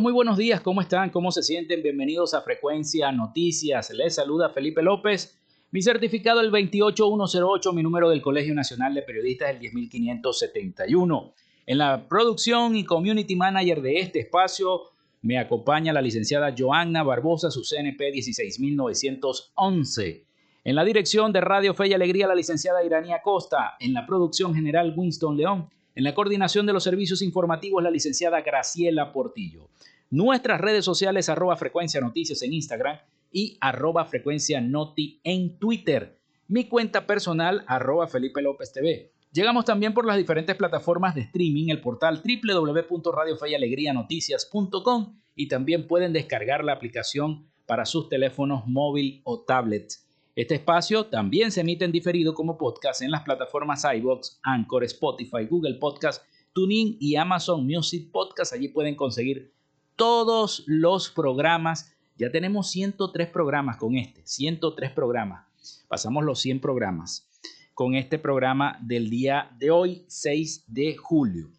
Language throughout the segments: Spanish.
Muy buenos días, ¿cómo están? ¿Cómo se sienten? Bienvenidos a Frecuencia Noticias. Les saluda Felipe López. Mi certificado el 28108, mi número del Colegio Nacional de Periodistas el 10571. En la producción y community manager de este espacio me acompaña la licenciada Joanna Barbosa, su CNP 16911. En la dirección de Radio Fe y Alegría, la licenciada Iranía Costa. En la producción general, Winston León. En la coordinación de los servicios informativos, la licenciada Graciela Portillo. Nuestras redes sociales, arroba frecuencia noticias en Instagram y arroba frecuencia noti en Twitter. Mi cuenta personal, arroba Felipe López TV. Llegamos también por las diferentes plataformas de streaming, el portal www.radiofeyalegrianoticias.com y también pueden descargar la aplicación para sus teléfonos móvil o tablets. Este espacio también se emite en diferido como podcast en las plataformas iBox, Anchor, Spotify, Google Podcast, TuneIn y Amazon Music Podcast. Allí pueden conseguir todos los programas. Ya tenemos 103 programas con este, 103 programas. Pasamos los 100 programas con este programa del día de hoy, 6 de julio.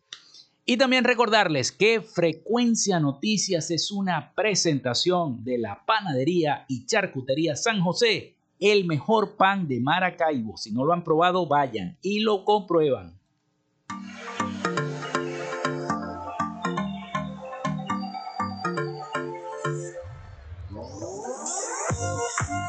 Y también recordarles que Frecuencia Noticias es una presentación de la panadería y charcutería San José el mejor pan de Maracaibo. Si no lo han probado, vayan y lo comprueban.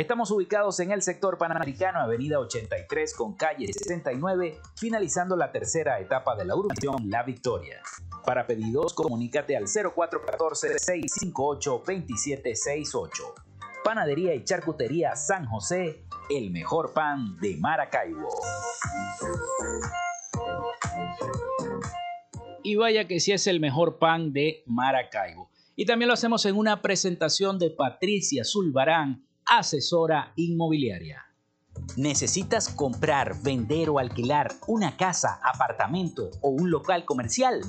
Estamos ubicados en el sector panamericano, avenida 83 con calle 69, finalizando la tercera etapa de la urbanización La Victoria. Para pedidos, comunícate al 0414-658-2768. Panadería y Charcutería San José, el mejor pan de Maracaibo. Y vaya que sí es el mejor pan de Maracaibo. Y también lo hacemos en una presentación de Patricia Zulbarán, asesora inmobiliaria. ¿Necesitas comprar, vender o alquilar una casa, apartamento o un local comercial?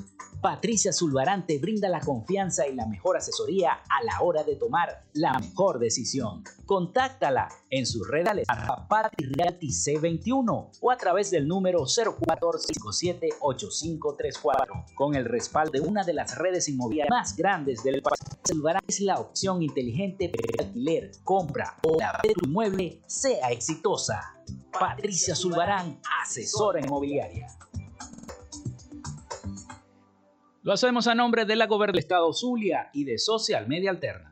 Patricia Zulbarán te brinda la confianza y la mejor asesoría a la hora de tomar la mejor decisión. Contáctala en sus redes a C21 o a través del número 04578534 con el respaldo de una de las redes inmobiliarias más grandes del país. Zulbarán es la opción inteligente para alquiler, compra o la de tu inmueble sea exitosa. Patricia Zulbarán, asesora inmobiliaria. Lo hacemos a nombre de la Gobernadora del Estado Zulia y de Social Media Alterna.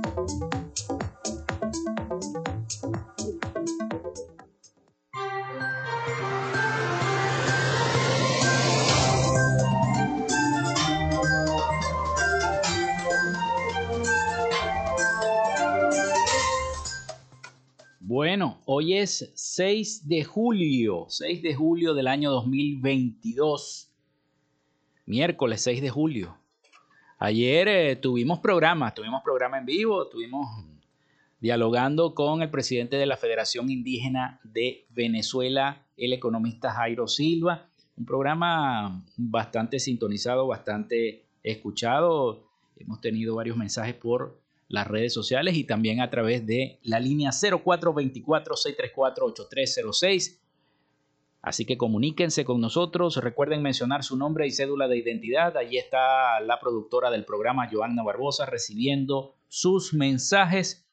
Hoy es 6 de julio, 6 de julio del año 2022, miércoles 6 de julio. Ayer eh, tuvimos programa, tuvimos programa en vivo, tuvimos dialogando con el presidente de la Federación Indígena de Venezuela, el economista Jairo Silva. Un programa bastante sintonizado, bastante escuchado. Hemos tenido varios mensajes por las redes sociales y también a través de la línea 0424-634-8306. Así que comuníquense con nosotros, recuerden mencionar su nombre y cédula de identidad. Allí está la productora del programa, Joanna Barbosa, recibiendo sus mensajes.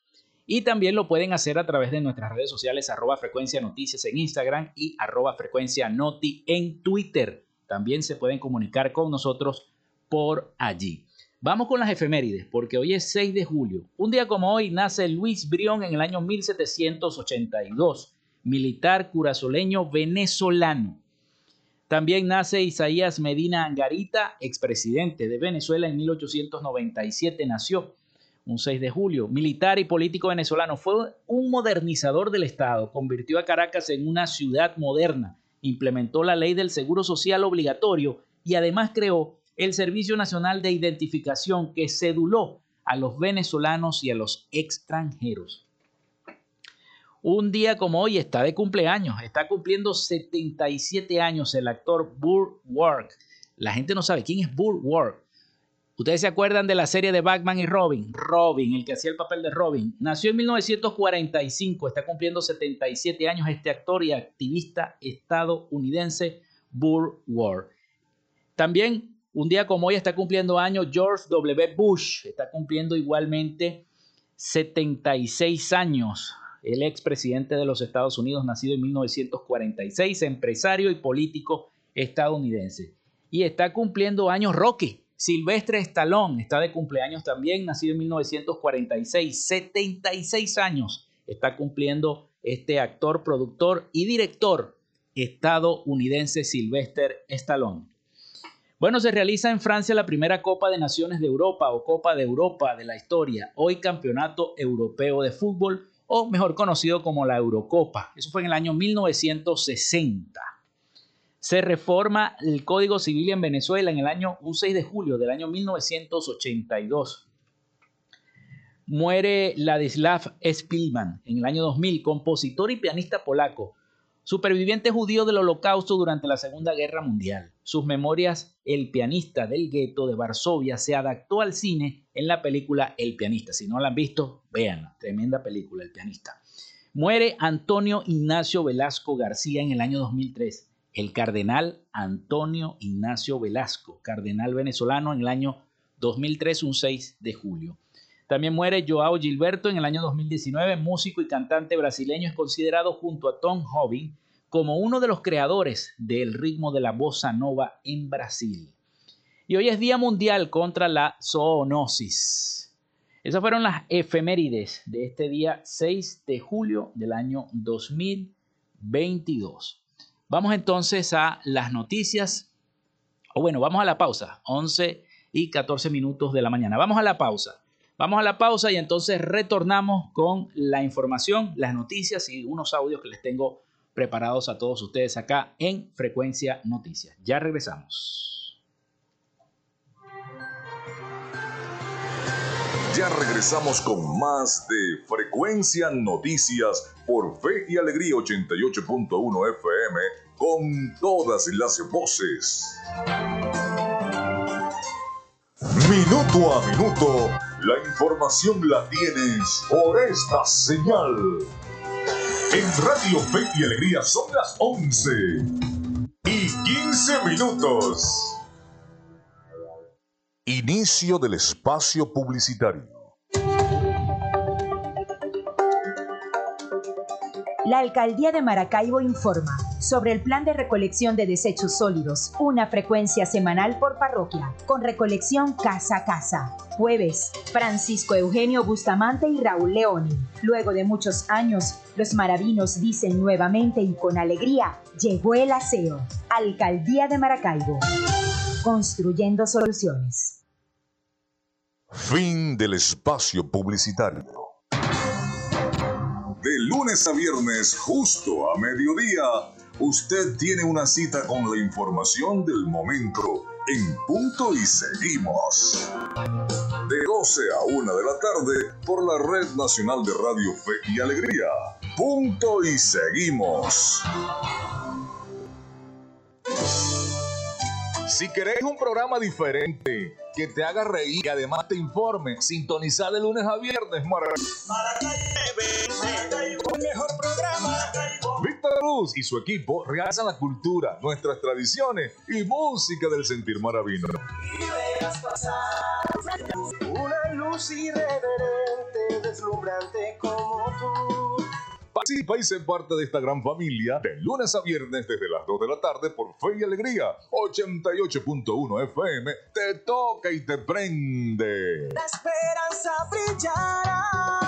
Y también lo pueden hacer a través de nuestras redes sociales, arroba frecuencia noticias en Instagram y arroba frecuencia noti en Twitter. También se pueden comunicar con nosotros por allí. Vamos con las efemérides, porque hoy es 6 de julio. Un día como hoy nace Luis Brión en el año 1782, militar curazoleño venezolano. También nace Isaías Medina Angarita, expresidente de Venezuela en 1897 nació, un 6 de julio. Militar y político venezolano, fue un modernizador del Estado, convirtió a Caracas en una ciudad moderna, implementó la ley del seguro social obligatorio y además creó el Servicio Nacional de Identificación que ceduló a los venezolanos y a los extranjeros. Un día como hoy está de cumpleaños, está cumpliendo 77 años el actor Burr Ward. La gente no sabe quién es Burr Ward. Ustedes se acuerdan de la serie de Batman y Robin. Robin, el que hacía el papel de Robin. Nació en 1945, está cumpliendo 77 años este actor y activista estadounidense Burr Ward. También un día como hoy está cumpliendo años George W. Bush, está cumpliendo igualmente 76 años. El expresidente de los Estados Unidos, nacido en 1946, empresario y político estadounidense. Y está cumpliendo años Rocky. Silvestre Stallone está de cumpleaños también, nacido en 1946, 76 años está cumpliendo este actor, productor y director estadounidense Silvestre Stallone. Bueno, se realiza en Francia la primera Copa de Naciones de Europa o Copa de Europa de la historia, hoy Campeonato Europeo de Fútbol o mejor conocido como la Eurocopa. Eso fue en el año 1960. Se reforma el Código Civil en Venezuela en el año 6 de julio del año 1982. Muere Ladislav Spilman en el año 2000, compositor y pianista polaco, superviviente judío del holocausto durante la Segunda Guerra Mundial. Sus memorias, El pianista del gueto de Varsovia, se adaptó al cine en la película El pianista. Si no la han visto, véanla. Tremenda película, El pianista. Muere Antonio Ignacio Velasco García en el año 2003. El cardenal Antonio Ignacio Velasco, cardenal venezolano en el año 2003, un 6 de julio. También muere Joao Gilberto en el año 2019, músico y cantante brasileño, es considerado junto a Tom Jobim como uno de los creadores del ritmo de la bossa nova en Brasil. Y hoy es Día Mundial contra la Zoonosis. Esas fueron las efemérides de este día 6 de julio del año 2022. Vamos entonces a las noticias. O bueno, vamos a la pausa. 11 y 14 minutos de la mañana. Vamos a la pausa. Vamos a la pausa y entonces retornamos con la información, las noticias y unos audios que les tengo preparados a todos ustedes acá en Frecuencia Noticias. Ya regresamos. Ya regresamos con más de Frecuencia Noticias por Fe y Alegría 88.1 FM con todas las voces. Minuto a minuto la información la tienes por esta señal. En Radio Fe y Alegría son las 11 y 15 minutos. Inicio del espacio publicitario. La Alcaldía de Maracaibo informa sobre el plan de recolección de desechos sólidos, una frecuencia semanal por parroquia, con recolección casa a casa. Jueves, Francisco Eugenio Bustamante y Raúl Leoni. Luego de muchos años, los maravinos dicen nuevamente y con alegría, llegó el aseo. Alcaldía de Maracaibo. Construyendo soluciones. Fin del espacio publicitario. De lunes a viernes, justo a mediodía, usted tiene una cita con la información del momento en punto y seguimos. De 12 a 1 de la tarde por la Red Nacional de Radio Fe y Alegría. Punto y seguimos. Si querés un programa diferente, que te haga reír y además te informe, sintonizar de lunes a viernes, mejor Luz y su equipo realzan la cultura, nuestras tradiciones y música del sentir maravino. Una luz irreverente, deslumbrante como tú. Participa y sé parte de esta gran familia de lunes a viernes desde las 2 de la tarde por Fe y Alegría 88.1 FM. Te toca y te prende. La esperanza brillará.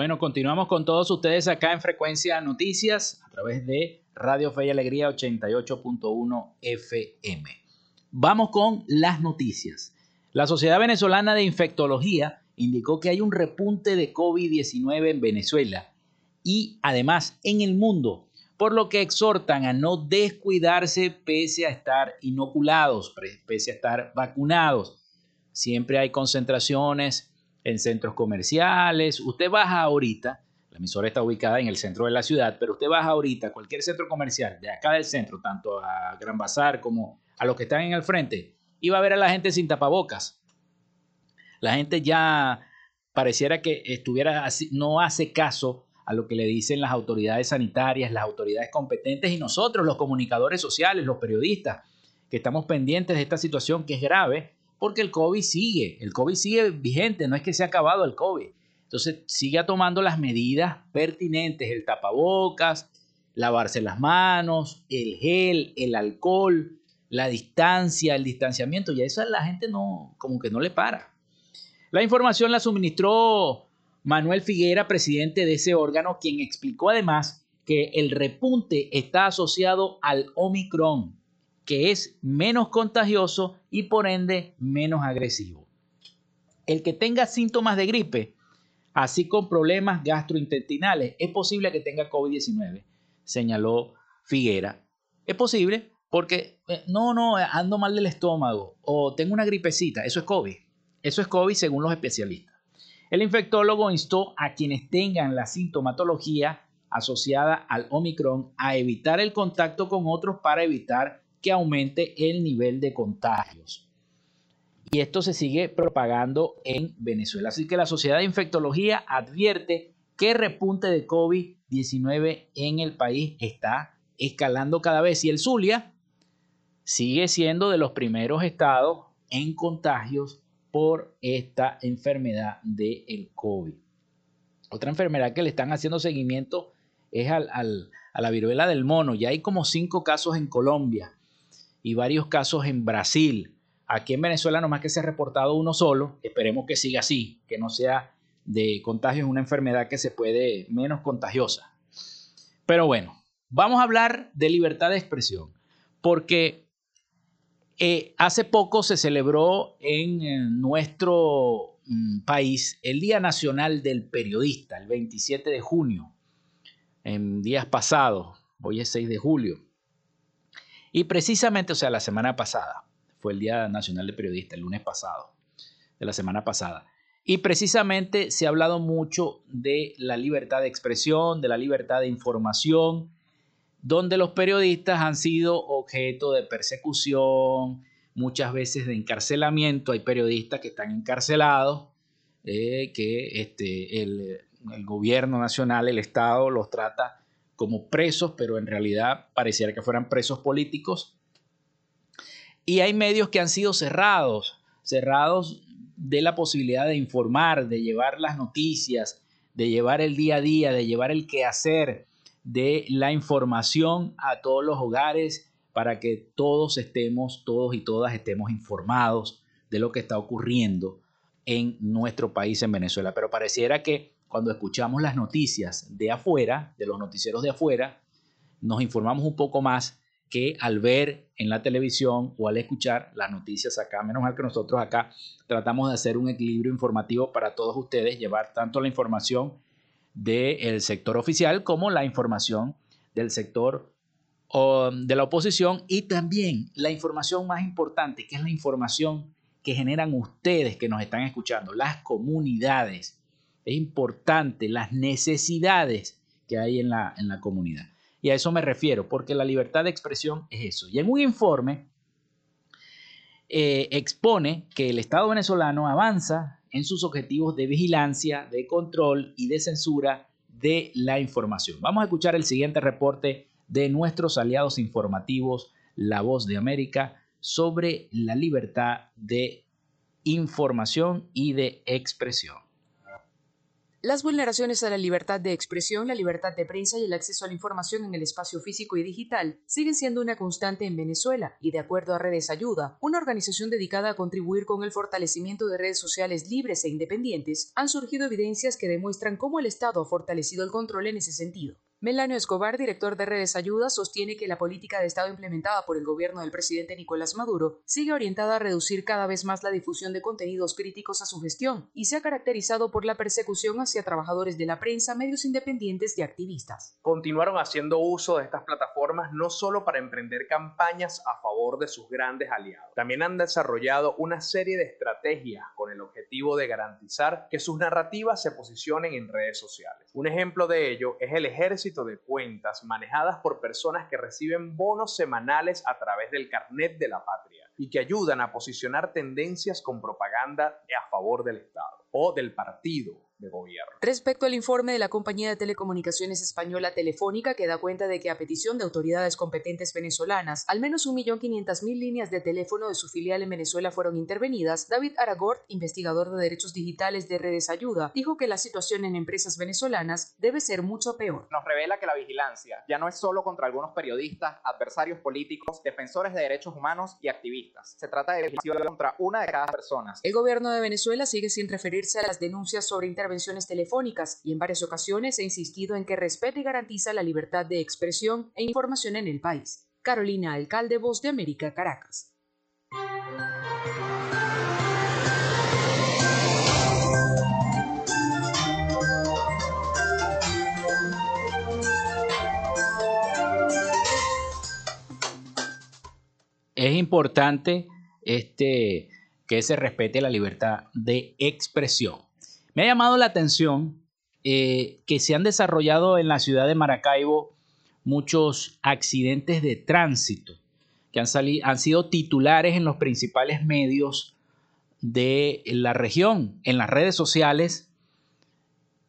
Bueno, continuamos con todos ustedes acá en Frecuencia Noticias a través de Radio Fe y Alegría 88.1 FM. Vamos con las noticias. La Sociedad Venezolana de Infectología indicó que hay un repunte de COVID-19 en Venezuela y además en el mundo, por lo que exhortan a no descuidarse pese a estar inoculados, pese a estar vacunados. Siempre hay concentraciones en centros comerciales. Usted baja ahorita la emisora está ubicada en el centro de la ciudad, pero usted baja ahorita a cualquier centro comercial de acá del centro, tanto a Gran Bazar como a los que están en el frente, y va a ver a la gente sin tapabocas. La gente ya pareciera que estuviera así, no hace caso a lo que le dicen las autoridades sanitarias, las autoridades competentes y nosotros, los comunicadores sociales, los periodistas, que estamos pendientes de esta situación que es grave, porque el COVID sigue, el COVID sigue vigente, no es que se ha acabado el COVID. Entonces, siga tomando las medidas pertinentes, el tapabocas, lavarse las manos, el gel, el alcohol, la distancia, el distanciamiento, y a eso la gente no, como que no le para. La información la suministró Manuel Figuera, presidente de ese órgano, quien explicó además que el repunte está asociado al Omicron, que es menos contagioso y por ende menos agresivo. El que tenga síntomas de gripe así con problemas gastrointestinales. Es posible que tenga COVID-19, señaló Figuera. Es posible porque, eh, no, no, ando mal del estómago o tengo una gripecita. Eso es COVID. Eso es COVID según los especialistas. El infectólogo instó a quienes tengan la sintomatología asociada al Omicron a evitar el contacto con otros para evitar que aumente el nivel de contagios y esto se sigue propagando en Venezuela. Así que la Sociedad de Infectología advierte que el repunte de COVID-19 en el país está escalando cada vez y el Zulia sigue siendo de los primeros estados en contagios por esta enfermedad del COVID. Otra enfermedad que le están haciendo seguimiento es a la viruela del mono. Ya hay como cinco casos en Colombia y varios casos en Brasil. Aquí en Venezuela nomás que se ha reportado uno solo, esperemos que siga así, que no sea de contagio, es una enfermedad que se puede menos contagiosa. Pero bueno, vamos a hablar de libertad de expresión, porque eh, hace poco se celebró en nuestro mm, país el Día Nacional del Periodista, el 27 de junio, en días pasados, hoy es 6 de julio. Y precisamente, o sea, la semana pasada, fue el Día Nacional de Periodista, el lunes pasado, de la semana pasada. Y precisamente se ha hablado mucho de la libertad de expresión, de la libertad de información, donde los periodistas han sido objeto de persecución, muchas veces de encarcelamiento. Hay periodistas que están encarcelados, eh, que este, el gobierno nacional, el Estado, los trata como presos, pero en realidad pareciera que fueran presos políticos. Y hay medios que han sido cerrados, cerrados de la posibilidad de informar, de llevar las noticias, de llevar el día a día, de llevar el quehacer, de la información a todos los hogares para que todos estemos, todos y todas estemos informados de lo que está ocurriendo en nuestro país, en Venezuela. Pero pareciera que cuando escuchamos las noticias de afuera, de los noticieros de afuera, nos informamos un poco más que al ver en la televisión o al escuchar las noticias acá, menos mal que nosotros acá tratamos de hacer un equilibrio informativo para todos ustedes, llevar tanto la información del sector oficial como la información del sector de la oposición y también la información más importante, que es la información que generan ustedes que nos están escuchando, las comunidades. Es importante las necesidades que hay en la, en la comunidad. Y a eso me refiero, porque la libertad de expresión es eso. Y en un informe eh, expone que el Estado venezolano avanza en sus objetivos de vigilancia, de control y de censura de la información. Vamos a escuchar el siguiente reporte de nuestros aliados informativos, La Voz de América, sobre la libertad de información y de expresión. Las vulneraciones a la libertad de expresión, la libertad de prensa y el acceso a la información en el espacio físico y digital siguen siendo una constante en Venezuela y de acuerdo a Redes Ayuda, una organización dedicada a contribuir con el fortalecimiento de redes sociales libres e independientes, han surgido evidencias que demuestran cómo el Estado ha fortalecido el control en ese sentido. Melanio Escobar, director de Redes Ayuda, sostiene que la política de Estado implementada por el gobierno del presidente Nicolás Maduro sigue orientada a reducir cada vez más la difusión de contenidos críticos a su gestión y se ha caracterizado por la persecución hacia trabajadores de la prensa, medios independientes y activistas. Continuaron haciendo uso de estas plataformas no solo para emprender campañas a favor de sus grandes aliados, también han desarrollado una serie de estrategias con el objetivo de garantizar que sus narrativas se posicionen en redes sociales. Un ejemplo de ello es el ejército de cuentas manejadas por personas que reciben bonos semanales a través del carnet de la patria y que ayudan a posicionar tendencias con propaganda a favor del Estado o del partido gobierno. Respecto al informe de la compañía de telecomunicaciones española Telefónica, que da cuenta de que a petición de autoridades competentes venezolanas, al menos 1.500.000 líneas de teléfono de su filial en Venezuela fueron intervenidas, David Aragort, investigador de derechos digitales de Redes Ayuda, dijo que la situación en empresas venezolanas debe ser mucho peor. Nos revela que la vigilancia ya no es solo contra algunos periodistas, adversarios políticos, defensores de derechos humanos y activistas. Se trata de vigilancia contra una de cada personas. El gobierno de Venezuela sigue sin referirse a las denuncias sobre intervenciones intervenciones telefónicas y en varias ocasiones ha insistido en que respeta y garantiza la libertad de expresión e información en el país. Carolina Alcalde, Voz de América, Caracas. Es importante este, que se respete la libertad de expresión. Me ha llamado la atención eh, que se han desarrollado en la ciudad de Maracaibo muchos accidentes de tránsito que han, han sido titulares en los principales medios de la región, en las redes sociales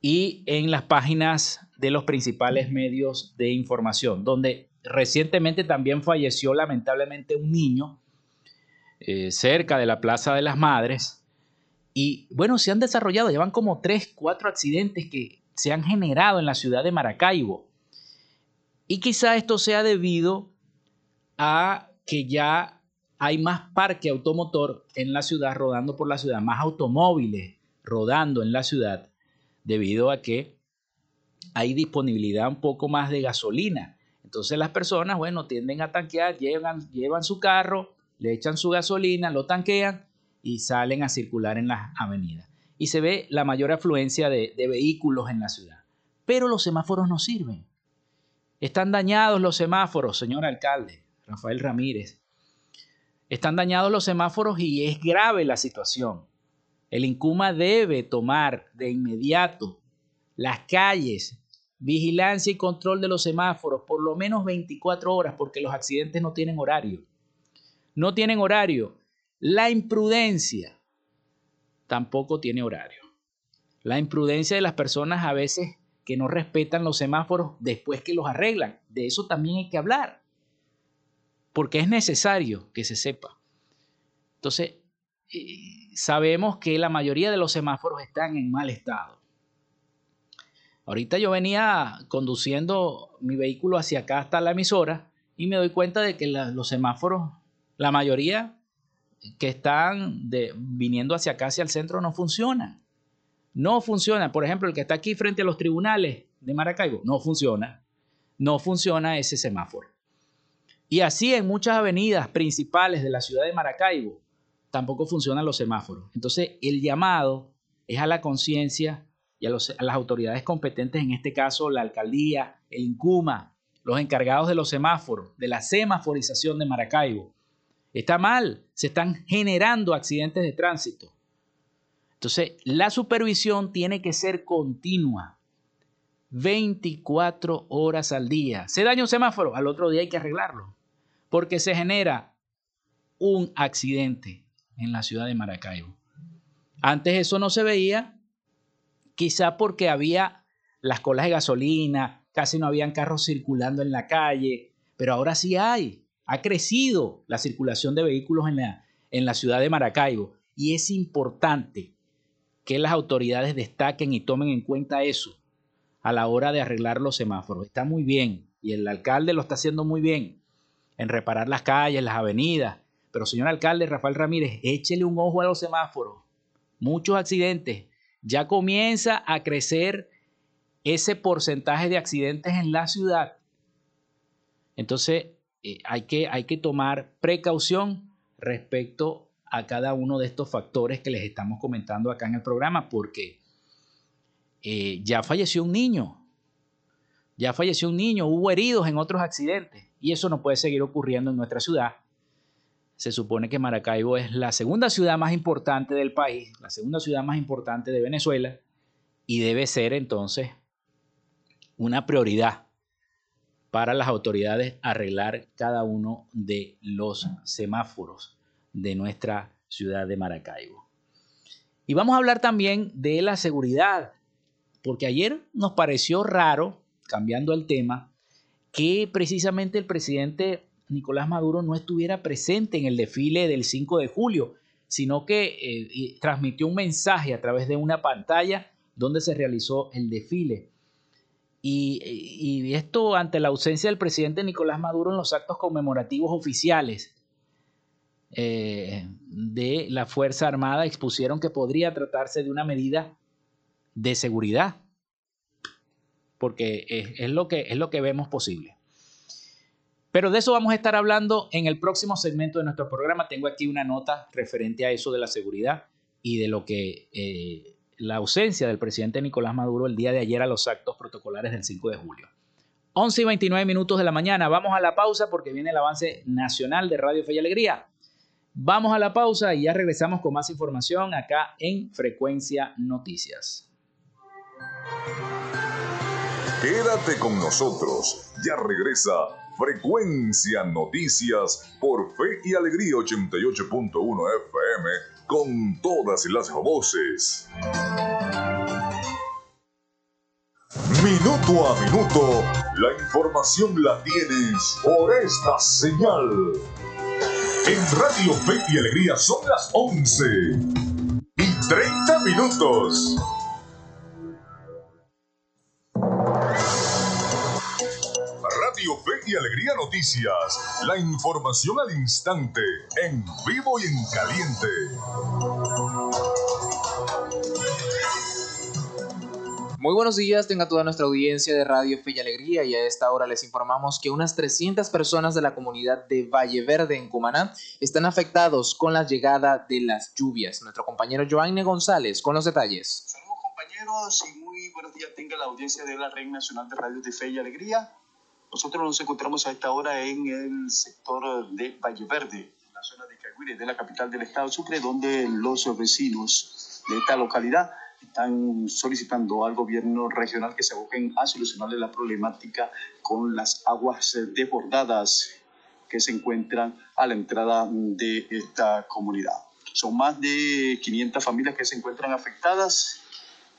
y en las páginas de los principales medios de información, donde recientemente también falleció lamentablemente un niño eh, cerca de la Plaza de las Madres y bueno, se han desarrollado, llevan como tres, cuatro accidentes que se han generado en la ciudad de Maracaibo. Y quizá esto sea debido a que ya hay más parque automotor en la ciudad, rodando por la ciudad, más automóviles rodando en la ciudad, debido a que hay disponibilidad un poco más de gasolina. Entonces las personas, bueno, tienden a tanquear, llevan, llevan su carro, le echan su gasolina, lo tanquean y salen a circular en las avenidas. Y se ve la mayor afluencia de, vehículos en la ciudad. Pero los semáforos no sirven. Están dañados los semáforos, señor alcalde, Rafael Ramírez. Están dañados los semáforos y es grave la situación. El INCUMA debe tomar de inmediato las calles, vigilancia y control de los semáforos por lo menos 24 horas porque los accidentes no tienen horario. No tienen horario. La imprudencia tampoco tiene horario. la imprudencia de las personas a veces que no respetan los semáforos después que los arreglan. De eso también hay que hablar, porque es necesario que se sepa. Entonces, eh, sabemos que la mayoría de los semáforos están en mal estado. Ahorita yo venía conduciendo mi vehículo hacia acá hasta la emisora y me doy cuenta de que los semáforos, la mayoría que están viniendo hacia acá, hacia el centro, no funcionan. No funciona. Por ejemplo, el que está aquí frente a los tribunales de Maracaibo, no funciona. No funciona ese semáforo. Y así en muchas avenidas principales de la ciudad de Maracaibo tampoco funcionan los semáforos. Entonces, el llamado es a la conciencia y a, las autoridades competentes, en este caso la alcaldía, el INCUMA, los encargados de los semáforos, de la semaforización de Maracaibo. Está mal, se están generando accidentes de tránsito. Entonces, la supervisión tiene que ser continua, 24 horas al día. Se daña un semáforo, al otro día hay que arreglarlo, porque se genera un accidente en la ciudad de Maracaibo. Antes eso no se veía, quizá porque había las colas de gasolina, casi no habían carros circulando en la calle, pero ahora sí hay. Ha crecido la circulación de vehículos en la, en la ciudad de Maracaibo y es importante que las autoridades destaquen y tomen en cuenta eso a la hora de arreglar los semáforos. Está muy bien y el alcalde lo está haciendo muy bien en reparar las calles, las avenidas, pero señor alcalde Rafael Ramírez, échele un ojo a los semáforos. Muchos accidentes. Ya comienza a crecer ese porcentaje de accidentes en la ciudad. Entonces, eh, hay, que, hay que tomar precaución respecto a cada uno de estos factores que les estamos comentando acá en el programa, porque eh, ya falleció un niño, ya falleció un niño, hubo heridos en otros accidentes, y eso no puede seguir ocurriendo en nuestra ciudad. Se supone que Maracaibo es la segunda ciudad más importante del país, la segunda ciudad más importante de Venezuela, y debe ser entonces una prioridad para las autoridades arreglar cada uno de los semáforos de nuestra ciudad de Maracaibo. Y vamos a hablar también de la seguridad, porque ayer nos pareció raro, cambiando el tema, que precisamente el presidente Nicolás Maduro no estuviera presente en el desfile del 5 de julio, sino que eh, transmitió un mensaje a través de una pantalla donde se realizó el desfile. Y, esto ante la ausencia del presidente Nicolás Maduro en los actos conmemorativos oficiales eh, de la Fuerza Armada expusieron que podría tratarse de una medida de seguridad, porque es, lo, que, es lo que vemos posible. Pero de eso vamos a estar hablando en el próximo segmento de nuestro programa. Tengo aquí una nota referente a eso de la seguridad y de lo que eh, la ausencia del presidente Nicolás Maduro el día de ayer a los actos protocolares del 5 de julio. 11 y 29 minutos de la mañana. Vamos a la pausa porque viene el avance nacional de Radio Fe y Alegría. Vamos a la pausa y ya regresamos con más información acá en Frecuencia Noticias. Quédate con nosotros. Ya regresa Frecuencia Noticias por Fe y Alegría 88.1 FM con todas las voces. Minuto a minuto, la información la tienes por esta señal. En Radio Fe y Alegría son las 11 y 30 minutos. Y Alegría Noticias. La información al instante, en vivo y en caliente. Muy buenos días, tenga toda nuestra audiencia de Radio Fe y Alegría y a esta hora les informamos que unas 300 personas de la comunidad de Valle Verde en Cumaná están afectados con la llegada de las lluvias. Nuestro compañero Joanne González con los detalles. Saludos compañeros y muy buenos días tenga la audiencia de la Red Nacional de Radio de Fe y Alegría. Nosotros nos encontramos a esta hora en el sector de Valle Verde, en la zona de Caguire, de la capital del estado Sucre, donde los vecinos de esta localidad están solicitando al gobierno regional que se aboquen a solucionarle la problemática con las aguas desbordadas que se encuentran a la entrada de esta comunidad. Son más de 500 familias que se encuentran afectadas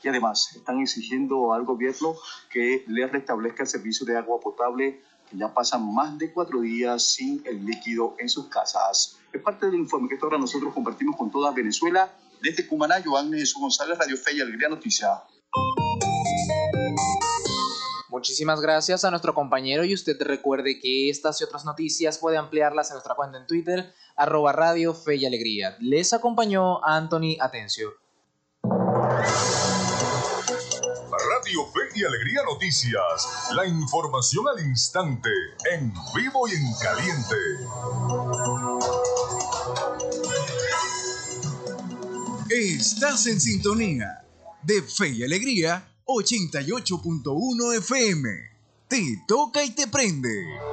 y además están exigiendo al gobierno que les restablezca el servicio de agua potable que ya pasan más de cuatro días sin el líquido en sus casas. Es parte del informe que esta nosotros compartimos con toda Venezuela. Desde Cumaná, Joan Jesús González, Radio Fe y Alegría Noticia. Muchísimas gracias a nuestro compañero y usted recuerde que estas y otras noticias puede ampliarlas en nuestra cuenta en Twitter, arroba Radio Fe Alegría. Les acompañó Anthony Atencio. Fe y Alegría Noticias. La información al instante, en vivo y en caliente. Estás en sintonía de Fe y Alegría 88.1 FM. Te toca y te prende.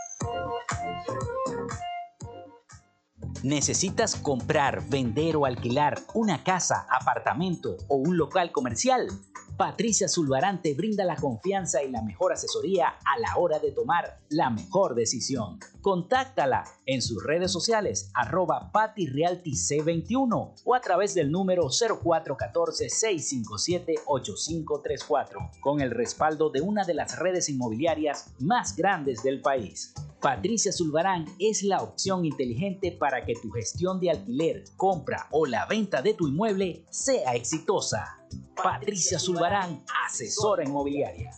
¿Necesitas comprar, vender o alquilar una casa, apartamento o un local comercial? Patricia Zulbarán te brinda la confianza y la mejor asesoría a la hora de tomar la mejor decisión. Contáctala en sus redes sociales arroba patirealtyc21 o a través del número 0414-657-8534 con el respaldo de una de las redes inmobiliarias más grandes del país. Patricia Zulbarán es la opción inteligente para que tu gestión de alquiler, compra o la venta de tu inmueble sea exitosa. Patricia Zulbarán, asesora inmobiliaria.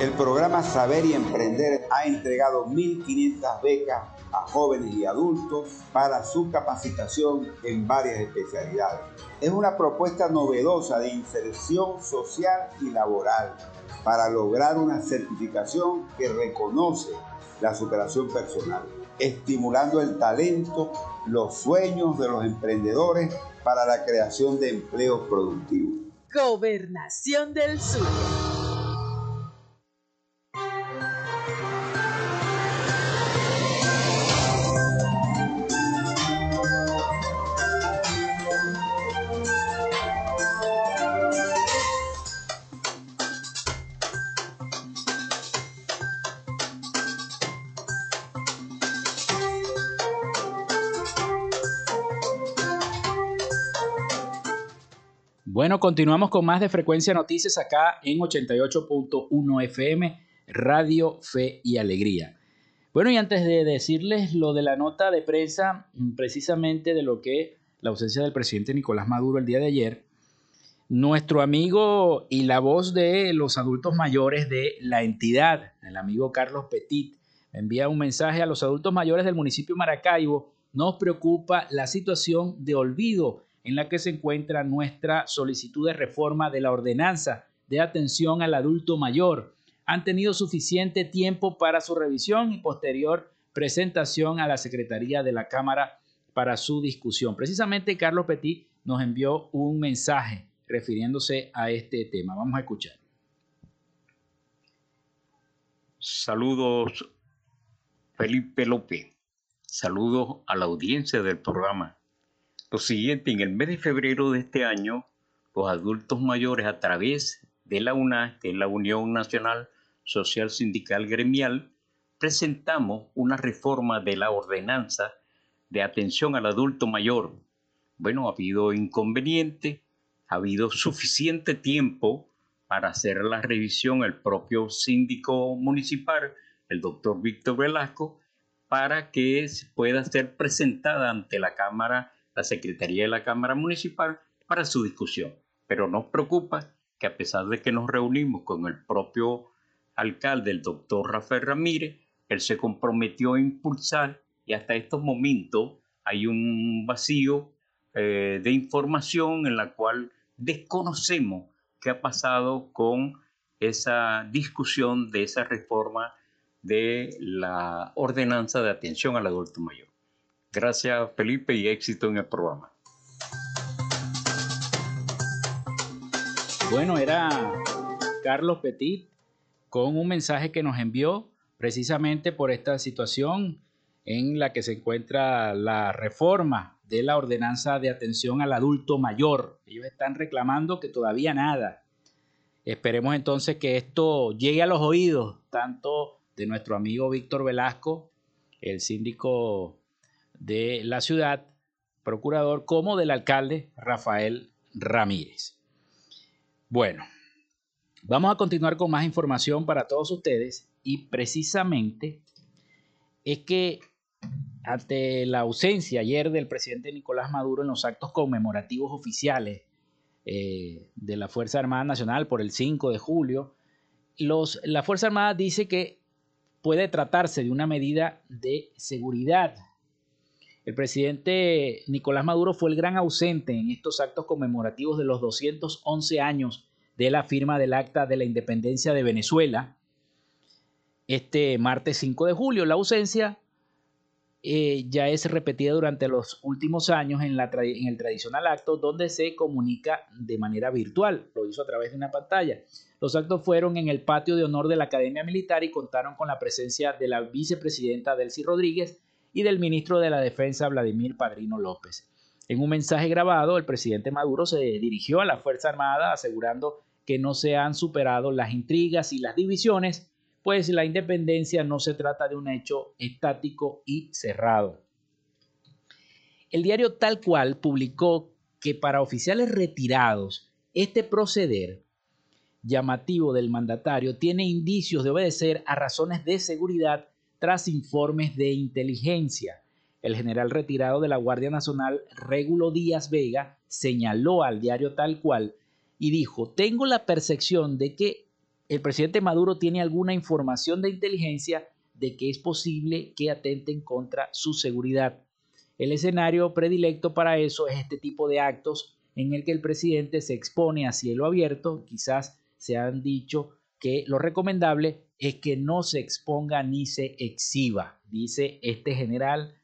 El programa Saber y Emprender ha entregado 1.500 becas a jóvenes y adultos para su capacitación en varias especialidades. Es una propuesta novedosa de inserción social y laboral para lograr una certificación que reconoce la superación personal, estimulando el talento, los sueños de los emprendedores para la creación de empleos productivos. Gobernación del Sur. Bueno, continuamos con más de Frecuencia Noticias acá en 88.1 FM, Radio Fe y Alegría. Bueno, y antes de decirles lo de la nota de prensa, precisamente de lo que la ausencia del presidente Nicolás Maduro el día de ayer, nuestro amigo y la voz de los adultos mayores de la entidad, el amigo Carlos Petit, envía un mensaje a los adultos mayores del municipio Maracaibo. Nos preocupa la situación de olvido en la que se encuentra nuestra solicitud de reforma de la ordenanza de atención al adulto mayor. Han tenido suficiente tiempo para su revisión y posterior presentación a la Secretaría de la Cámara para su discusión. Precisamente Carlos Petit nos envió un mensaje refiriéndose a este tema. Vamos a escuchar. Saludos, Felipe López. Saludos a la audiencia del programa. Lo siguiente, en el mes de febrero de este año, los adultos mayores a través de la UNA, que es la Unión Nacional Social Sindical Gremial, presentamos una reforma de la ordenanza de atención al adulto mayor. Bueno, ha habido inconveniente, ha habido suficiente tiempo para hacer la revisión el propio síndico municipal, el doctor Víctor Velasco, para que pueda ser presentada ante la Cámara, la Secretaría de la Cámara Municipal, para su discusión. Pero nos preocupa que a pesar de que nos reunimos con el propio alcalde, el doctor Rafael Ramírez, él se comprometió a impulsar y hasta estos momentos hay un vacío eh, de información en la cual desconocemos qué ha pasado con esa discusión de esa reforma de la ordenanza de atención al adulto mayor. Gracias Felipe y éxito en el programa. Bueno, era Carlos Petit con un mensaje que nos envió precisamente por esta situación en la que se encuentra la reforma de la ordenanza de atención al adulto mayor. Ellos están reclamando que todavía nada. Esperemos entonces que esto llegue a los oídos tanto de nuestro amigo Víctor Velasco, el síndico de la ciudad, procurador, como del alcalde Rafael Ramírez. Bueno, vamos a continuar con más información para todos ustedes y precisamente es que ante la ausencia ayer del presidente Nicolás Maduro en los actos conmemorativos oficiales eh, de la Fuerza Armada Nacional por el 5 de julio, los, la Fuerza Armada dice que puede tratarse de una medida de seguridad. El presidente Nicolás Maduro fue el gran ausente en estos actos conmemorativos de los 211 años de la firma del Acta de la Independencia de Venezuela. Este martes 5 de julio, la ausencia eh, ya es repetida durante los últimos años en, en el tradicional acto donde se comunica de manera virtual. Lo hizo a través de una pantalla. Los actos fueron en el patio de honor de la Academia Militar y contaron con la presencia de la vicepresidenta Delcy Rodríguez y del ministro de la Defensa Vladimir Padrino López. En un mensaje grabado, el presidente Maduro se dirigió a la Fuerza Armada asegurando que no se han superado las intrigas y las divisiones pues la independencia no se trata de un hecho estático y cerrado. El diario Tal cual publicó que para oficiales retirados, este proceder llamativo del mandatario tiene indicios de obedecer a razones de seguridad tras informes de inteligencia. El general retirado de la Guardia Nacional, Régulo Díaz Vega, señaló al diario Tal cual y dijo, tengo la percepción de que el presidente Maduro tiene alguna información de inteligencia de que es posible que atenten contra su seguridad. El escenario predilecto para eso es este tipo de actos en el que el presidente se expone a cielo abierto. Quizás se han dicho que lo recomendable es que no se exponga ni se exhiba, dice este general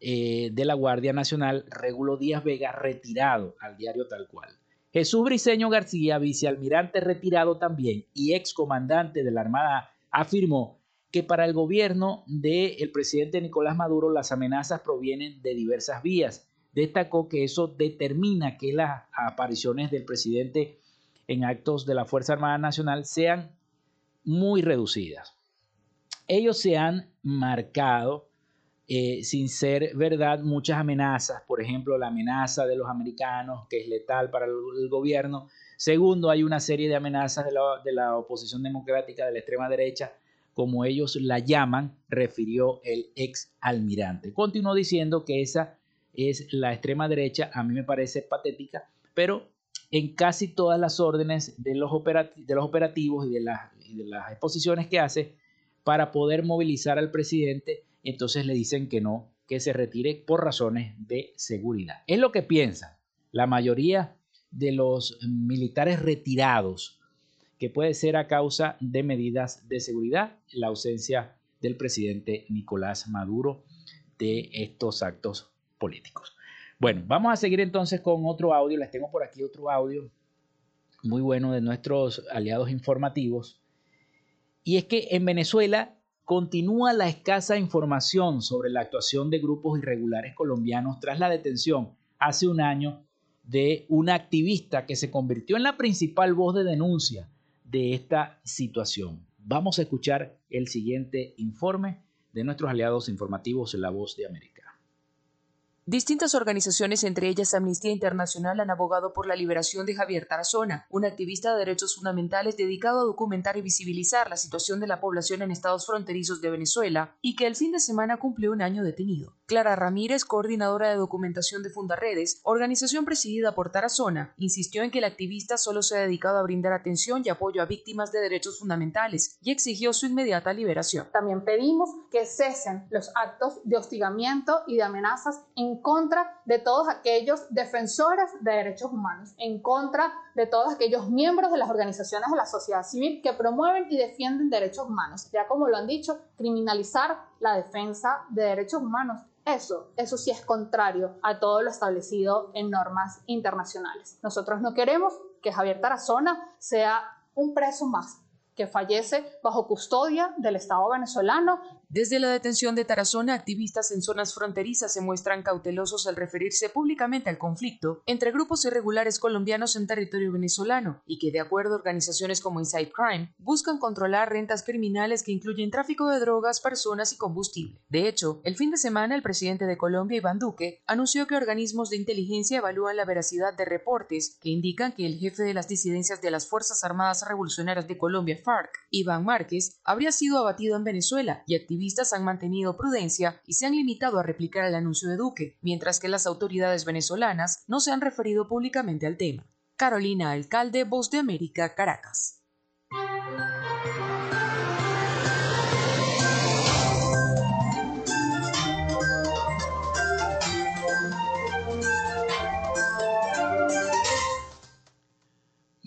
eh, de la Guardia Nacional, Regulo Díaz Vega, retirado al diario tal cual. Jesús Briceño García, vicealmirante retirado también y excomandante de la Armada, afirmó que para el gobierno del presidente Nicolás Maduro las amenazas provienen de diversas vías. Destacó que eso determina que las apariciones del presidente en actos de la Fuerza Armada Nacional sean muy reducidas. Ellos se han marcado eh, sin ser verdad muchas amenazas, por ejemplo la amenaza de los americanos que es letal para el, gobierno. Segundo, hay una serie de amenazas de la, de la oposición democrática de la extrema derecha, como ellos la llaman, refirió el ex almirante. Continuó diciendo que esa es la extrema derecha, a mí me parece patética, pero en casi todas las órdenes de los, operativos y de, y de las exposiciones que hace para poder movilizar al presidente, entonces le dicen que no, que se retire por razones de seguridad. Es lo que piensan la mayoría de los militares retirados, que puede ser a causa de medidas de seguridad, la ausencia del presidente Nicolás Maduro de estos actos políticos. Bueno, vamos a seguir entonces con otro audio. Les tengo por aquí otro audio muy bueno de nuestros aliados informativos. Y es que en Venezuela continúa la escasa información sobre la actuación de grupos irregulares colombianos tras la detención hace un año de una activista que se convirtió en la principal voz de denuncia de esta situación. Vamos a escuchar el siguiente informe de nuestros aliados informativos en La Voz de América. Distintas organizaciones, entre ellas Amnistía Internacional, han abogado por la liberación de Javier Tarazona, un activista de derechos fundamentales dedicado a documentar y visibilizar la situación de la población en estados fronterizos de Venezuela y que el fin de semana cumplió un año detenido. Clara Ramírez, coordinadora de documentación de Fundaredes, organización presidida por Tarazona, insistió en que el activista solo se ha dedicado a brindar atención y apoyo a víctimas de derechos fundamentales y exigió su inmediata liberación. También pedimos que cesen los actos de hostigamiento y de amenazas en contra de todos aquellos defensores de derechos humanos, en contra de todos aquellos miembros de las organizaciones de la sociedad civil que promueven y defienden derechos humanos. Ya como lo han dicho, criminalizar la defensa de derechos humanos. Eso, eso sí es contrario a todo lo establecido en normas internacionales. Nosotros no queremos que Javier Tarazona sea un preso más que fallece bajo custodia del Estado venezolano desde la detención de Tarazona, activistas en zonas fronterizas se muestran cautelosos al referirse públicamente al conflicto entre grupos irregulares colombianos en territorio venezolano y que, de acuerdo a organizaciones como Inside Crime, buscan controlar rentas criminales que incluyen tráfico de drogas, personas y combustible. De hecho, el fin de semana el presidente de Colombia, Iván Duque, anunció que organismos de inteligencia evalúan la veracidad de reportes que indican que el jefe de las disidencias de las Fuerzas Armadas Revolucionarias de Colombia, FARC, Iván Márquez, habría sido abatido en Venezuela y activista han mantenido prudencia y se han limitado a replicar el anuncio de Duque, mientras que las autoridades venezolanas no se han referido públicamente al tema. Carolina Alcalde, Voz de América, Caracas.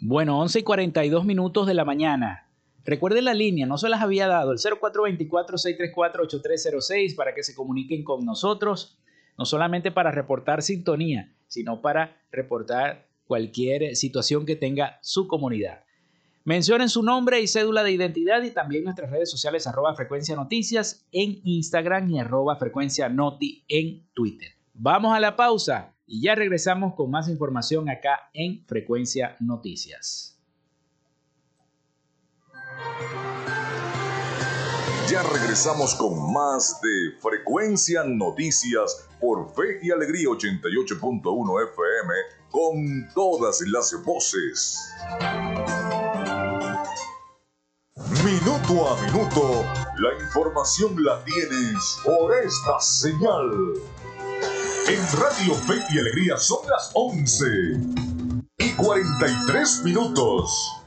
Bueno, 11 y 42 minutos de la mañana. Recuerden la línea, no se las había dado, el 0424-634-8306 para que se comuniquen con nosotros, no solamente para reportar sintonía, sino para reportar cualquier situación que tenga su comunidad. Mencionen su nombre y cédula de identidad y también nuestras redes sociales arroba frecuencia noticias en Instagram y arroba frecuencia noti en Twitter. Vamos a la pausa y ya regresamos con más información acá en Frecuencia Noticias. Ya regresamos con más de Frecuencia Noticias por Fe y Alegría 88.1 FM con todas las voces. Minuto a minuto, la información la tienes por esta señal. En Radio Fe y Alegría son las 11 y 43 minutos.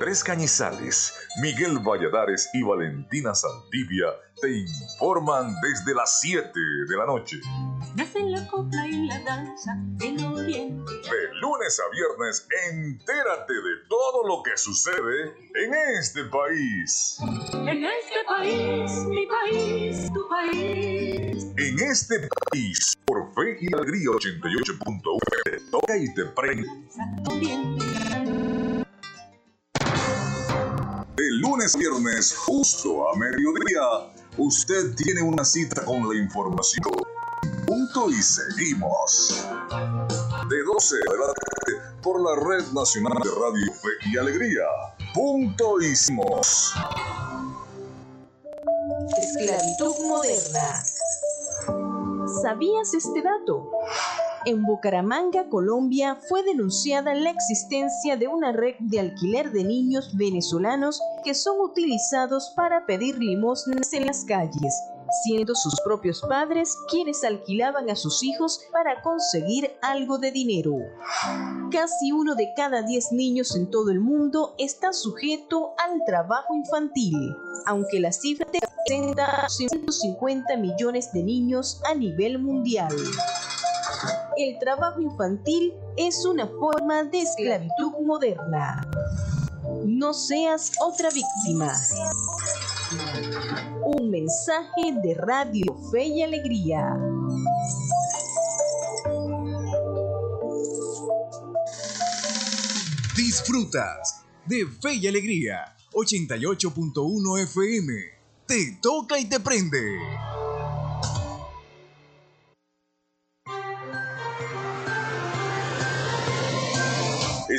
Andrés Cañizales, Miguel Valladares y Valentina Saldivia te informan desde las 7 de la noche. la copla y la danza oriente. De lunes a viernes, entérate de todo lo que sucede en este país. En este país, mi país, tu país. En este país, por Fe y Alegría 88.1, te toca y te prende lunes viernes, justo a mediodía, usted tiene una cita con la información. Punto y seguimos. De 12 de la tarde por la Red Nacional de Radio Fe y Alegría. Punto y seguimos. Esclavitud moderna. ¿Sabías este dato? En Bucaramanga, Colombia, fue denunciada la existencia de una red de alquiler de niños venezolanos que son utilizados para pedir limosnas en las calles, siendo sus propios padres quienes alquilaban a sus hijos para conseguir algo de dinero. Casi uno de cada diez niños en todo el mundo está sujeto al trabajo infantil, aunque la cifra representa 150 millones de niños a nivel mundial el trabajo infantil es una forma de esclavitud moderna. No seas otra víctima. Un mensaje de Radio Fe y Alegría. Disfrutas de Fe y Alegría 88.1 FM. Te toca y te prende.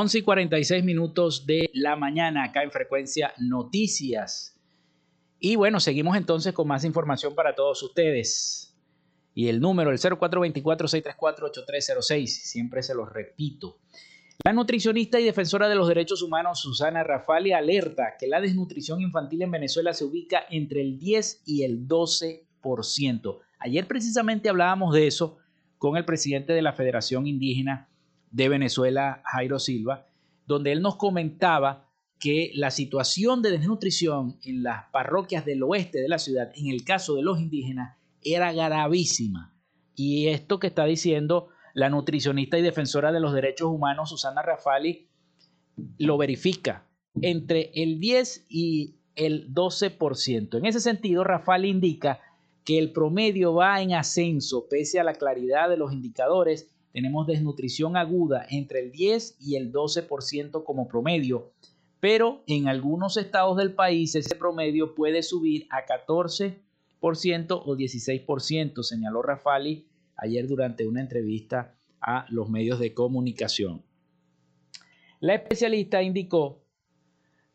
11 y 46 minutos de la mañana acá en Frecuencia Noticias. Y bueno, seguimos entonces con más información para todos ustedes. Y el número, el 0424-634-8306, siempre se los repito. La nutricionista y defensora de los derechos humanos Susana Rafali alerta que la desnutrición infantil en Venezuela se ubica entre el 10 y el 12%. Ayer precisamente hablábamos de eso con el presidente de la Federación Indígena de Venezuela, Jairo Silva, donde él nos comentaba que la situación de desnutrición en las parroquias del oeste de la ciudad, en el caso de los indígenas, era gravísima. Y esto que está diciendo la nutricionista y defensora de los derechos humanos, Susana Rafali, lo verifica entre el 10 y el 12%. En ese sentido, Rafali indica que el promedio va en ascenso pese a la claridad de los indicadores tenemos desnutrición aguda entre el 10 y el 12% como promedio, pero en algunos estados del país ese promedio puede subir a 14% o 16%, señaló Rafali ayer durante una entrevista a los medios de comunicación. La especialista indicó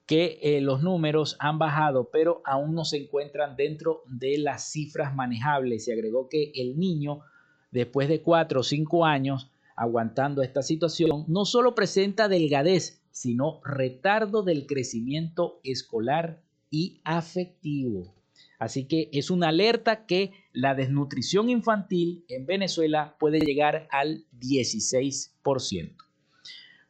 que eh, los números han bajado, pero aún no se encuentran dentro de las cifras manejables y agregó que el niño después de cuatro o cinco años aguantando esta situación, no solo presenta delgadez, sino retardo del crecimiento escolar y afectivo. Así que es una alerta que la desnutrición infantil en Venezuela puede llegar al 16%.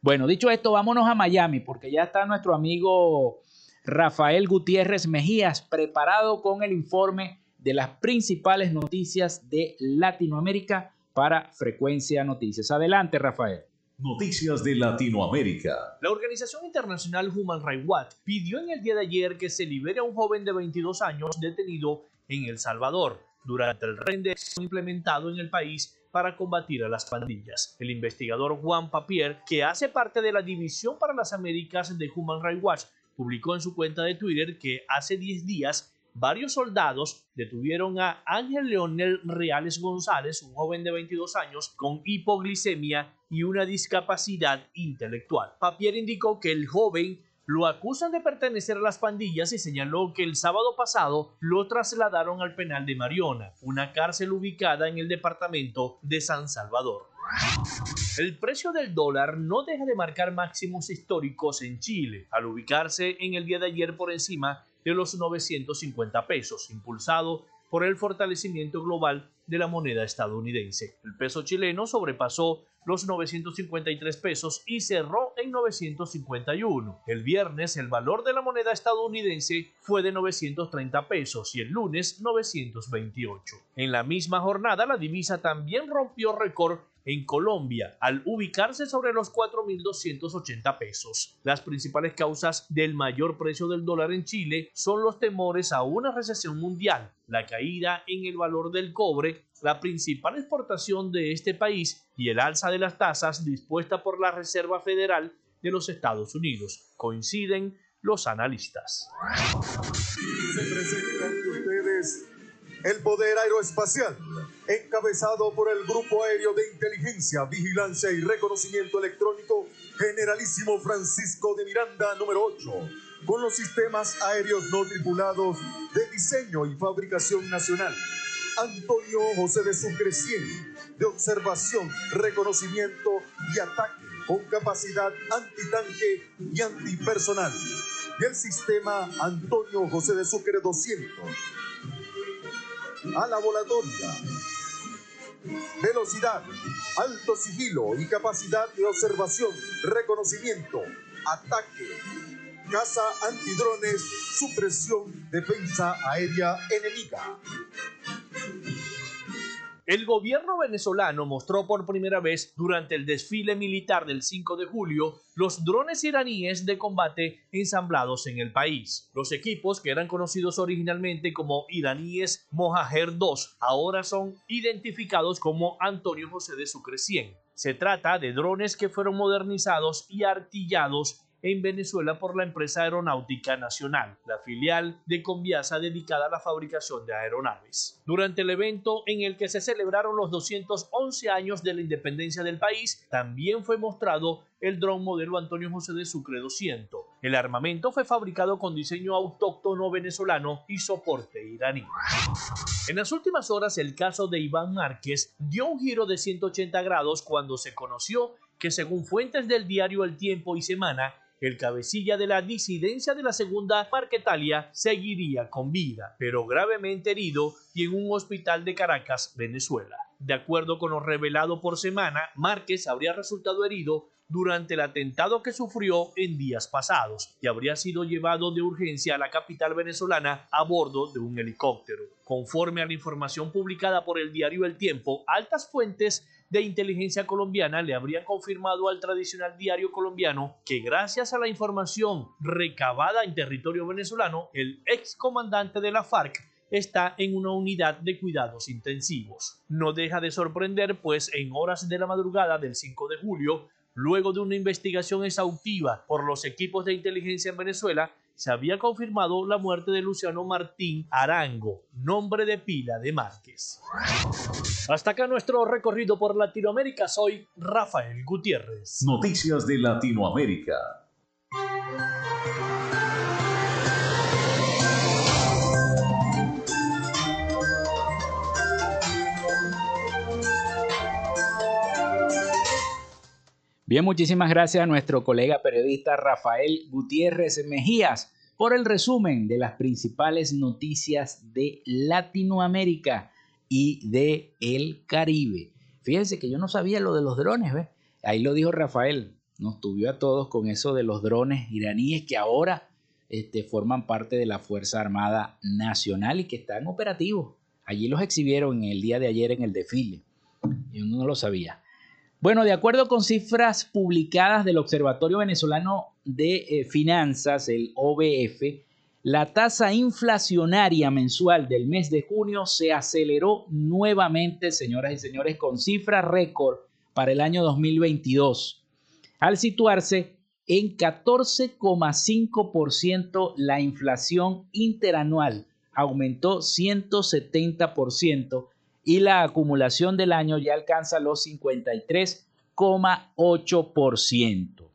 Bueno, dicho esto, vámonos a Miami porque ya está nuestro amigo Rafael Gutiérrez Mejías preparado con el informe de las principales noticias de Latinoamérica para Frecuencia Noticias. Adelante, Rafael. Noticias de Latinoamérica. La organización internacional Human Rights Watch pidió en el día de ayer que se libere a un joven de 22 años detenido en El Salvador durante el rendex implementado en el país para combatir a las pandillas. El investigador Juan Papier, que hace parte de la División para las Américas de Human Rights Watch, publicó en su cuenta de Twitter que hace 10 días varios soldados detuvieron a Ángel Leonel Reales González, un joven de 22 años con hipoglicemia y una discapacidad intelectual. Papier indicó que el joven lo acusan de pertenecer a las pandillas y señaló que el sábado pasado lo trasladaron al penal de Mariona, una cárcel ubicada en el departamento de San Salvador. El precio del dólar no deja de marcar máximos históricos en Chile, al ubicarse en el día de ayer por encima de los 950 pesos, impulsado por el fortalecimiento global de la moneda estadounidense. El peso chileno sobrepasó los 953 pesos y cerró en 951. El viernes el valor de la moneda estadounidense fue de 930 pesos y el lunes 928. En la misma jornada la divisa también rompió récord en Colombia al ubicarse sobre los 4.280 pesos. Las principales causas del mayor precio del dólar en Chile son los temores a una recesión mundial, la caída en el valor del cobre, la principal exportación de este país y el alza de las tasas dispuesta por la Reserva Federal de los Estados Unidos. Coinciden los analistas. Se presenta ante ustedes el poder aeroespacial, encabezado por el Grupo Aéreo de Inteligencia, Vigilancia y Reconocimiento Electrónico Generalísimo Francisco de Miranda número 8, con los sistemas aéreos no tripulados de diseño y fabricación nacional. Antonio José de Sucre 100, de observación, reconocimiento y ataque con capacidad antitanque y antipersonal. Y el sistema Antonio José de Sucre 200 a la volatoria. Velocidad, alto sigilo y capacidad de observación, reconocimiento, ataque, caza antidrones, supresión, defensa aérea enemiga. El gobierno venezolano mostró por primera vez durante el desfile militar del 5 de julio los drones iraníes de combate ensamblados en el país. Los equipos, que eran conocidos originalmente como iraníes Mojajer 2, ahora son identificados como Antonio José de Sucre 100. Se trata de drones que fueron modernizados y artillados en Venezuela por la empresa Aeronáutica Nacional, la filial de Conviasa dedicada a la fabricación de aeronaves. Durante el evento en el que se celebraron los 211 años de la independencia del país, también fue mostrado el dron modelo Antonio José de Sucre 200. El armamento fue fabricado con diseño autóctono venezolano y soporte iraní. En las últimas horas, el caso de Iván Márquez dio un giro de 180 grados cuando se conoció que según fuentes del diario El Tiempo y Semana, el cabecilla de la disidencia de la segunda Marquetalia seguiría con vida, pero gravemente herido y en un hospital de Caracas, Venezuela. De acuerdo con lo revelado por Semana, Márquez habría resultado herido durante el atentado que sufrió en días pasados y habría sido llevado de urgencia a la capital venezolana a bordo de un helicóptero. Conforme a la información publicada por el diario El Tiempo, altas fuentes de inteligencia colombiana le habrían confirmado al tradicional diario colombiano que gracias a la información recabada en territorio venezolano, el ex comandante de la FARC está en una unidad de cuidados intensivos. No deja de sorprender, pues en horas de la madrugada del 5 de julio, Luego de una investigación exhaustiva por los equipos de inteligencia en Venezuela, se había confirmado la muerte de Luciano Martín Arango, nombre de pila de Márquez. Hasta acá nuestro recorrido por Latinoamérica. Soy Rafael Gutiérrez. Noticias de Latinoamérica. Bien, muchísimas gracias a nuestro colega periodista Rafael Gutiérrez Mejías por el resumen de las principales noticias de Latinoamérica y de el Caribe. Fíjense que yo no sabía lo de los drones, ¿ves? Ahí lo dijo Rafael, nos tuvió a todos con eso de los drones iraníes que ahora este, forman parte de la Fuerza Armada Nacional y que están operativos. Allí los exhibieron el día de ayer en el desfile. Yo no lo sabía. Bueno, de acuerdo con cifras publicadas del Observatorio Venezolano de eh, Finanzas, el OBF, la tasa inflacionaria mensual del mes de junio se aceleró nuevamente, señoras y señores, con cifra récord para el año 2022, al situarse en 14,5% la inflación interanual, aumentó 170% y la acumulación del año ya alcanza los 53,8%.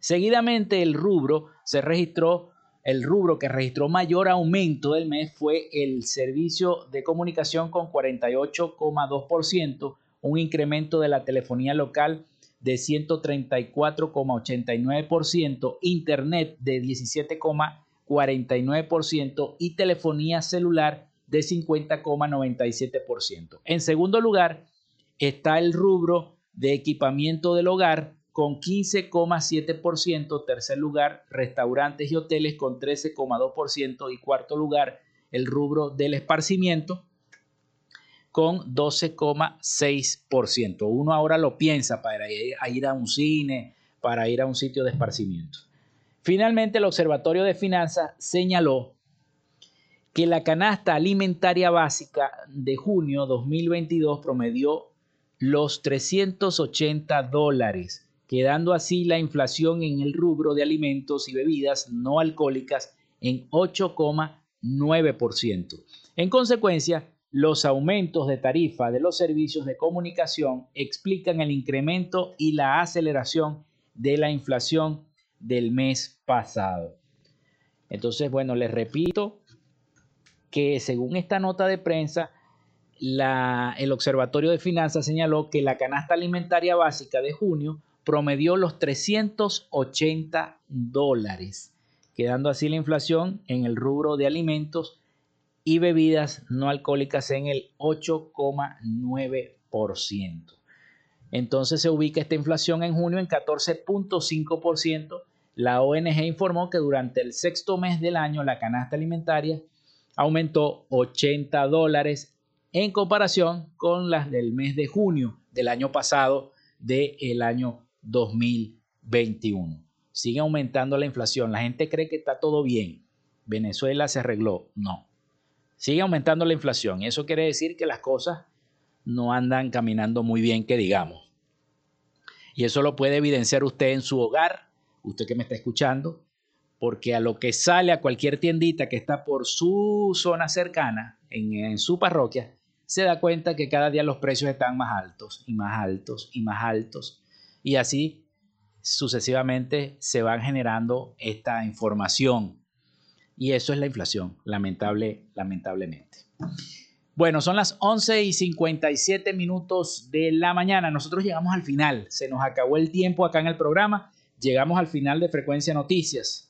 Seguidamente el rubro se registró, el rubro que registró mayor aumento del mes fue el servicio de comunicación con 48,2%, un incremento de la telefonía local de 134,89%, internet de 17,49% y telefonía celular de 50,97%. En segundo lugar está el rubro de equipamiento del hogar con 15,7%, tercer lugar restaurantes y hoteles con 13,2% y cuarto lugar el rubro del esparcimiento con 12,6%. Uno ahora lo piensa para ir a un cine, para ir a un sitio de esparcimiento. Finalmente, el Observatorio de Finanzas señaló que la canasta alimentaria básica de junio 2022 promedió los 380 dólares, quedando así la inflación en el rubro de alimentos y bebidas no alcohólicas en 8,9%. En consecuencia, los aumentos de tarifa de los servicios de comunicación explican el incremento y la aceleración de la inflación del mes pasado. Entonces, bueno, les repito, que según esta nota de prensa, el Observatorio de Finanzas señaló que la canasta alimentaria básica de junio promedió los 380 dólares, quedando así la inflación en el rubro de alimentos y bebidas no alcohólicas en el 8,9%. Entonces se ubica esta inflación en junio en 14.5%. La ONG informó que durante el sexto mes del año la canasta alimentaria aumentó 80 dólares en comparación con las del mes de junio del año pasado del año 2021. Sigue aumentando la inflación. La gente cree que está todo bien. Venezuela se arregló. No. Sigue aumentando la inflación. Eso quiere decir que las cosas no andan caminando muy bien, que digamos. Y eso lo puede evidenciar usted en su hogar, usted que me está escuchando, porque a lo que sale a cualquier tiendita que está por su zona cercana, en, su parroquia, se da cuenta que cada día los precios están más altos y más altos y más altos. Y así sucesivamente se van generando esta información. Y eso es la inflación, lamentable, lamentablemente. Bueno, son las 11 y 57 minutos de la mañana. Nosotros llegamos al final. Se nos acabó el tiempo acá en el programa. Llegamos al final de Frecuencia Noticias.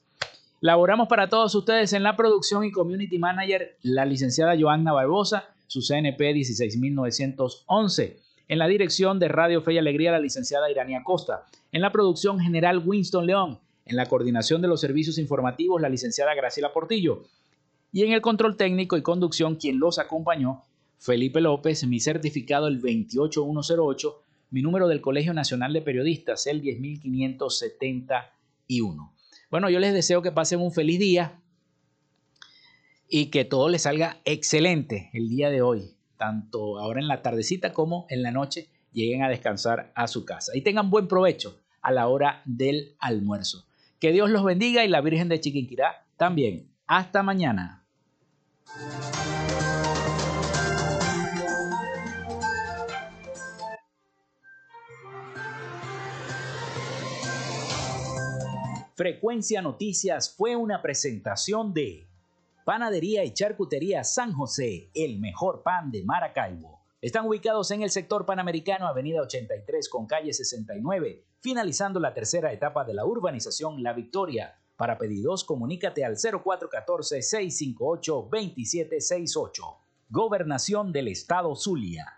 Laboramos para todos ustedes en la producción y community manager la licenciada Joanna Barbosa, su CNP 16911. En la dirección de Radio Fe y Alegría, la licenciada Irania Costa. En la producción general, Winston León. En la coordinación de los servicios informativos, la licenciada Graciela Portillo. Y en el control técnico y conducción, quien los acompañó, Felipe López, mi certificado el 28108, mi número del Colegio Nacional de Periodistas el 10571. Bueno, yo les deseo que pasen un feliz día y que todo les salga excelente el día de hoy, tanto ahora en la tardecita como en la noche lleguen a descansar a su casa y tengan buen provecho a la hora del almuerzo. Que Dios los bendiga y la Virgen de Chiquinquirá también. Hasta mañana. Frecuencia Noticias fue una presentación de Panadería y Charcutería San José, el mejor pan de Maracaibo. Están ubicados en el sector panamericano, Avenida 83 con calle 69, finalizando la tercera etapa de la urbanización La Victoria. Para pedidos, comunícate al 0414-658-2768. Gobernación del Estado Zulia.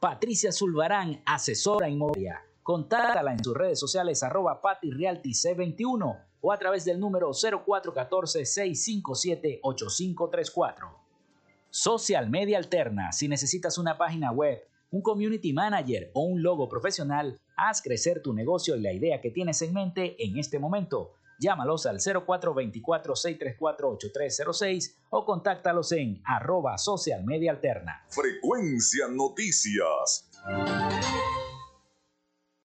Patricia Zulbarán, asesora inmobiliaria. Contáctala en sus redes sociales arroba patirealtyc21 o a través del número 0414-657-8534. Social Media Alterna. Si necesitas una página web, un community manager o un logo profesional, haz crecer tu negocio y la idea que tienes en mente en este momento. Llámalos al 0424-634-8306 o contáctalos en arroba social media alterna. Frecuencia Noticias.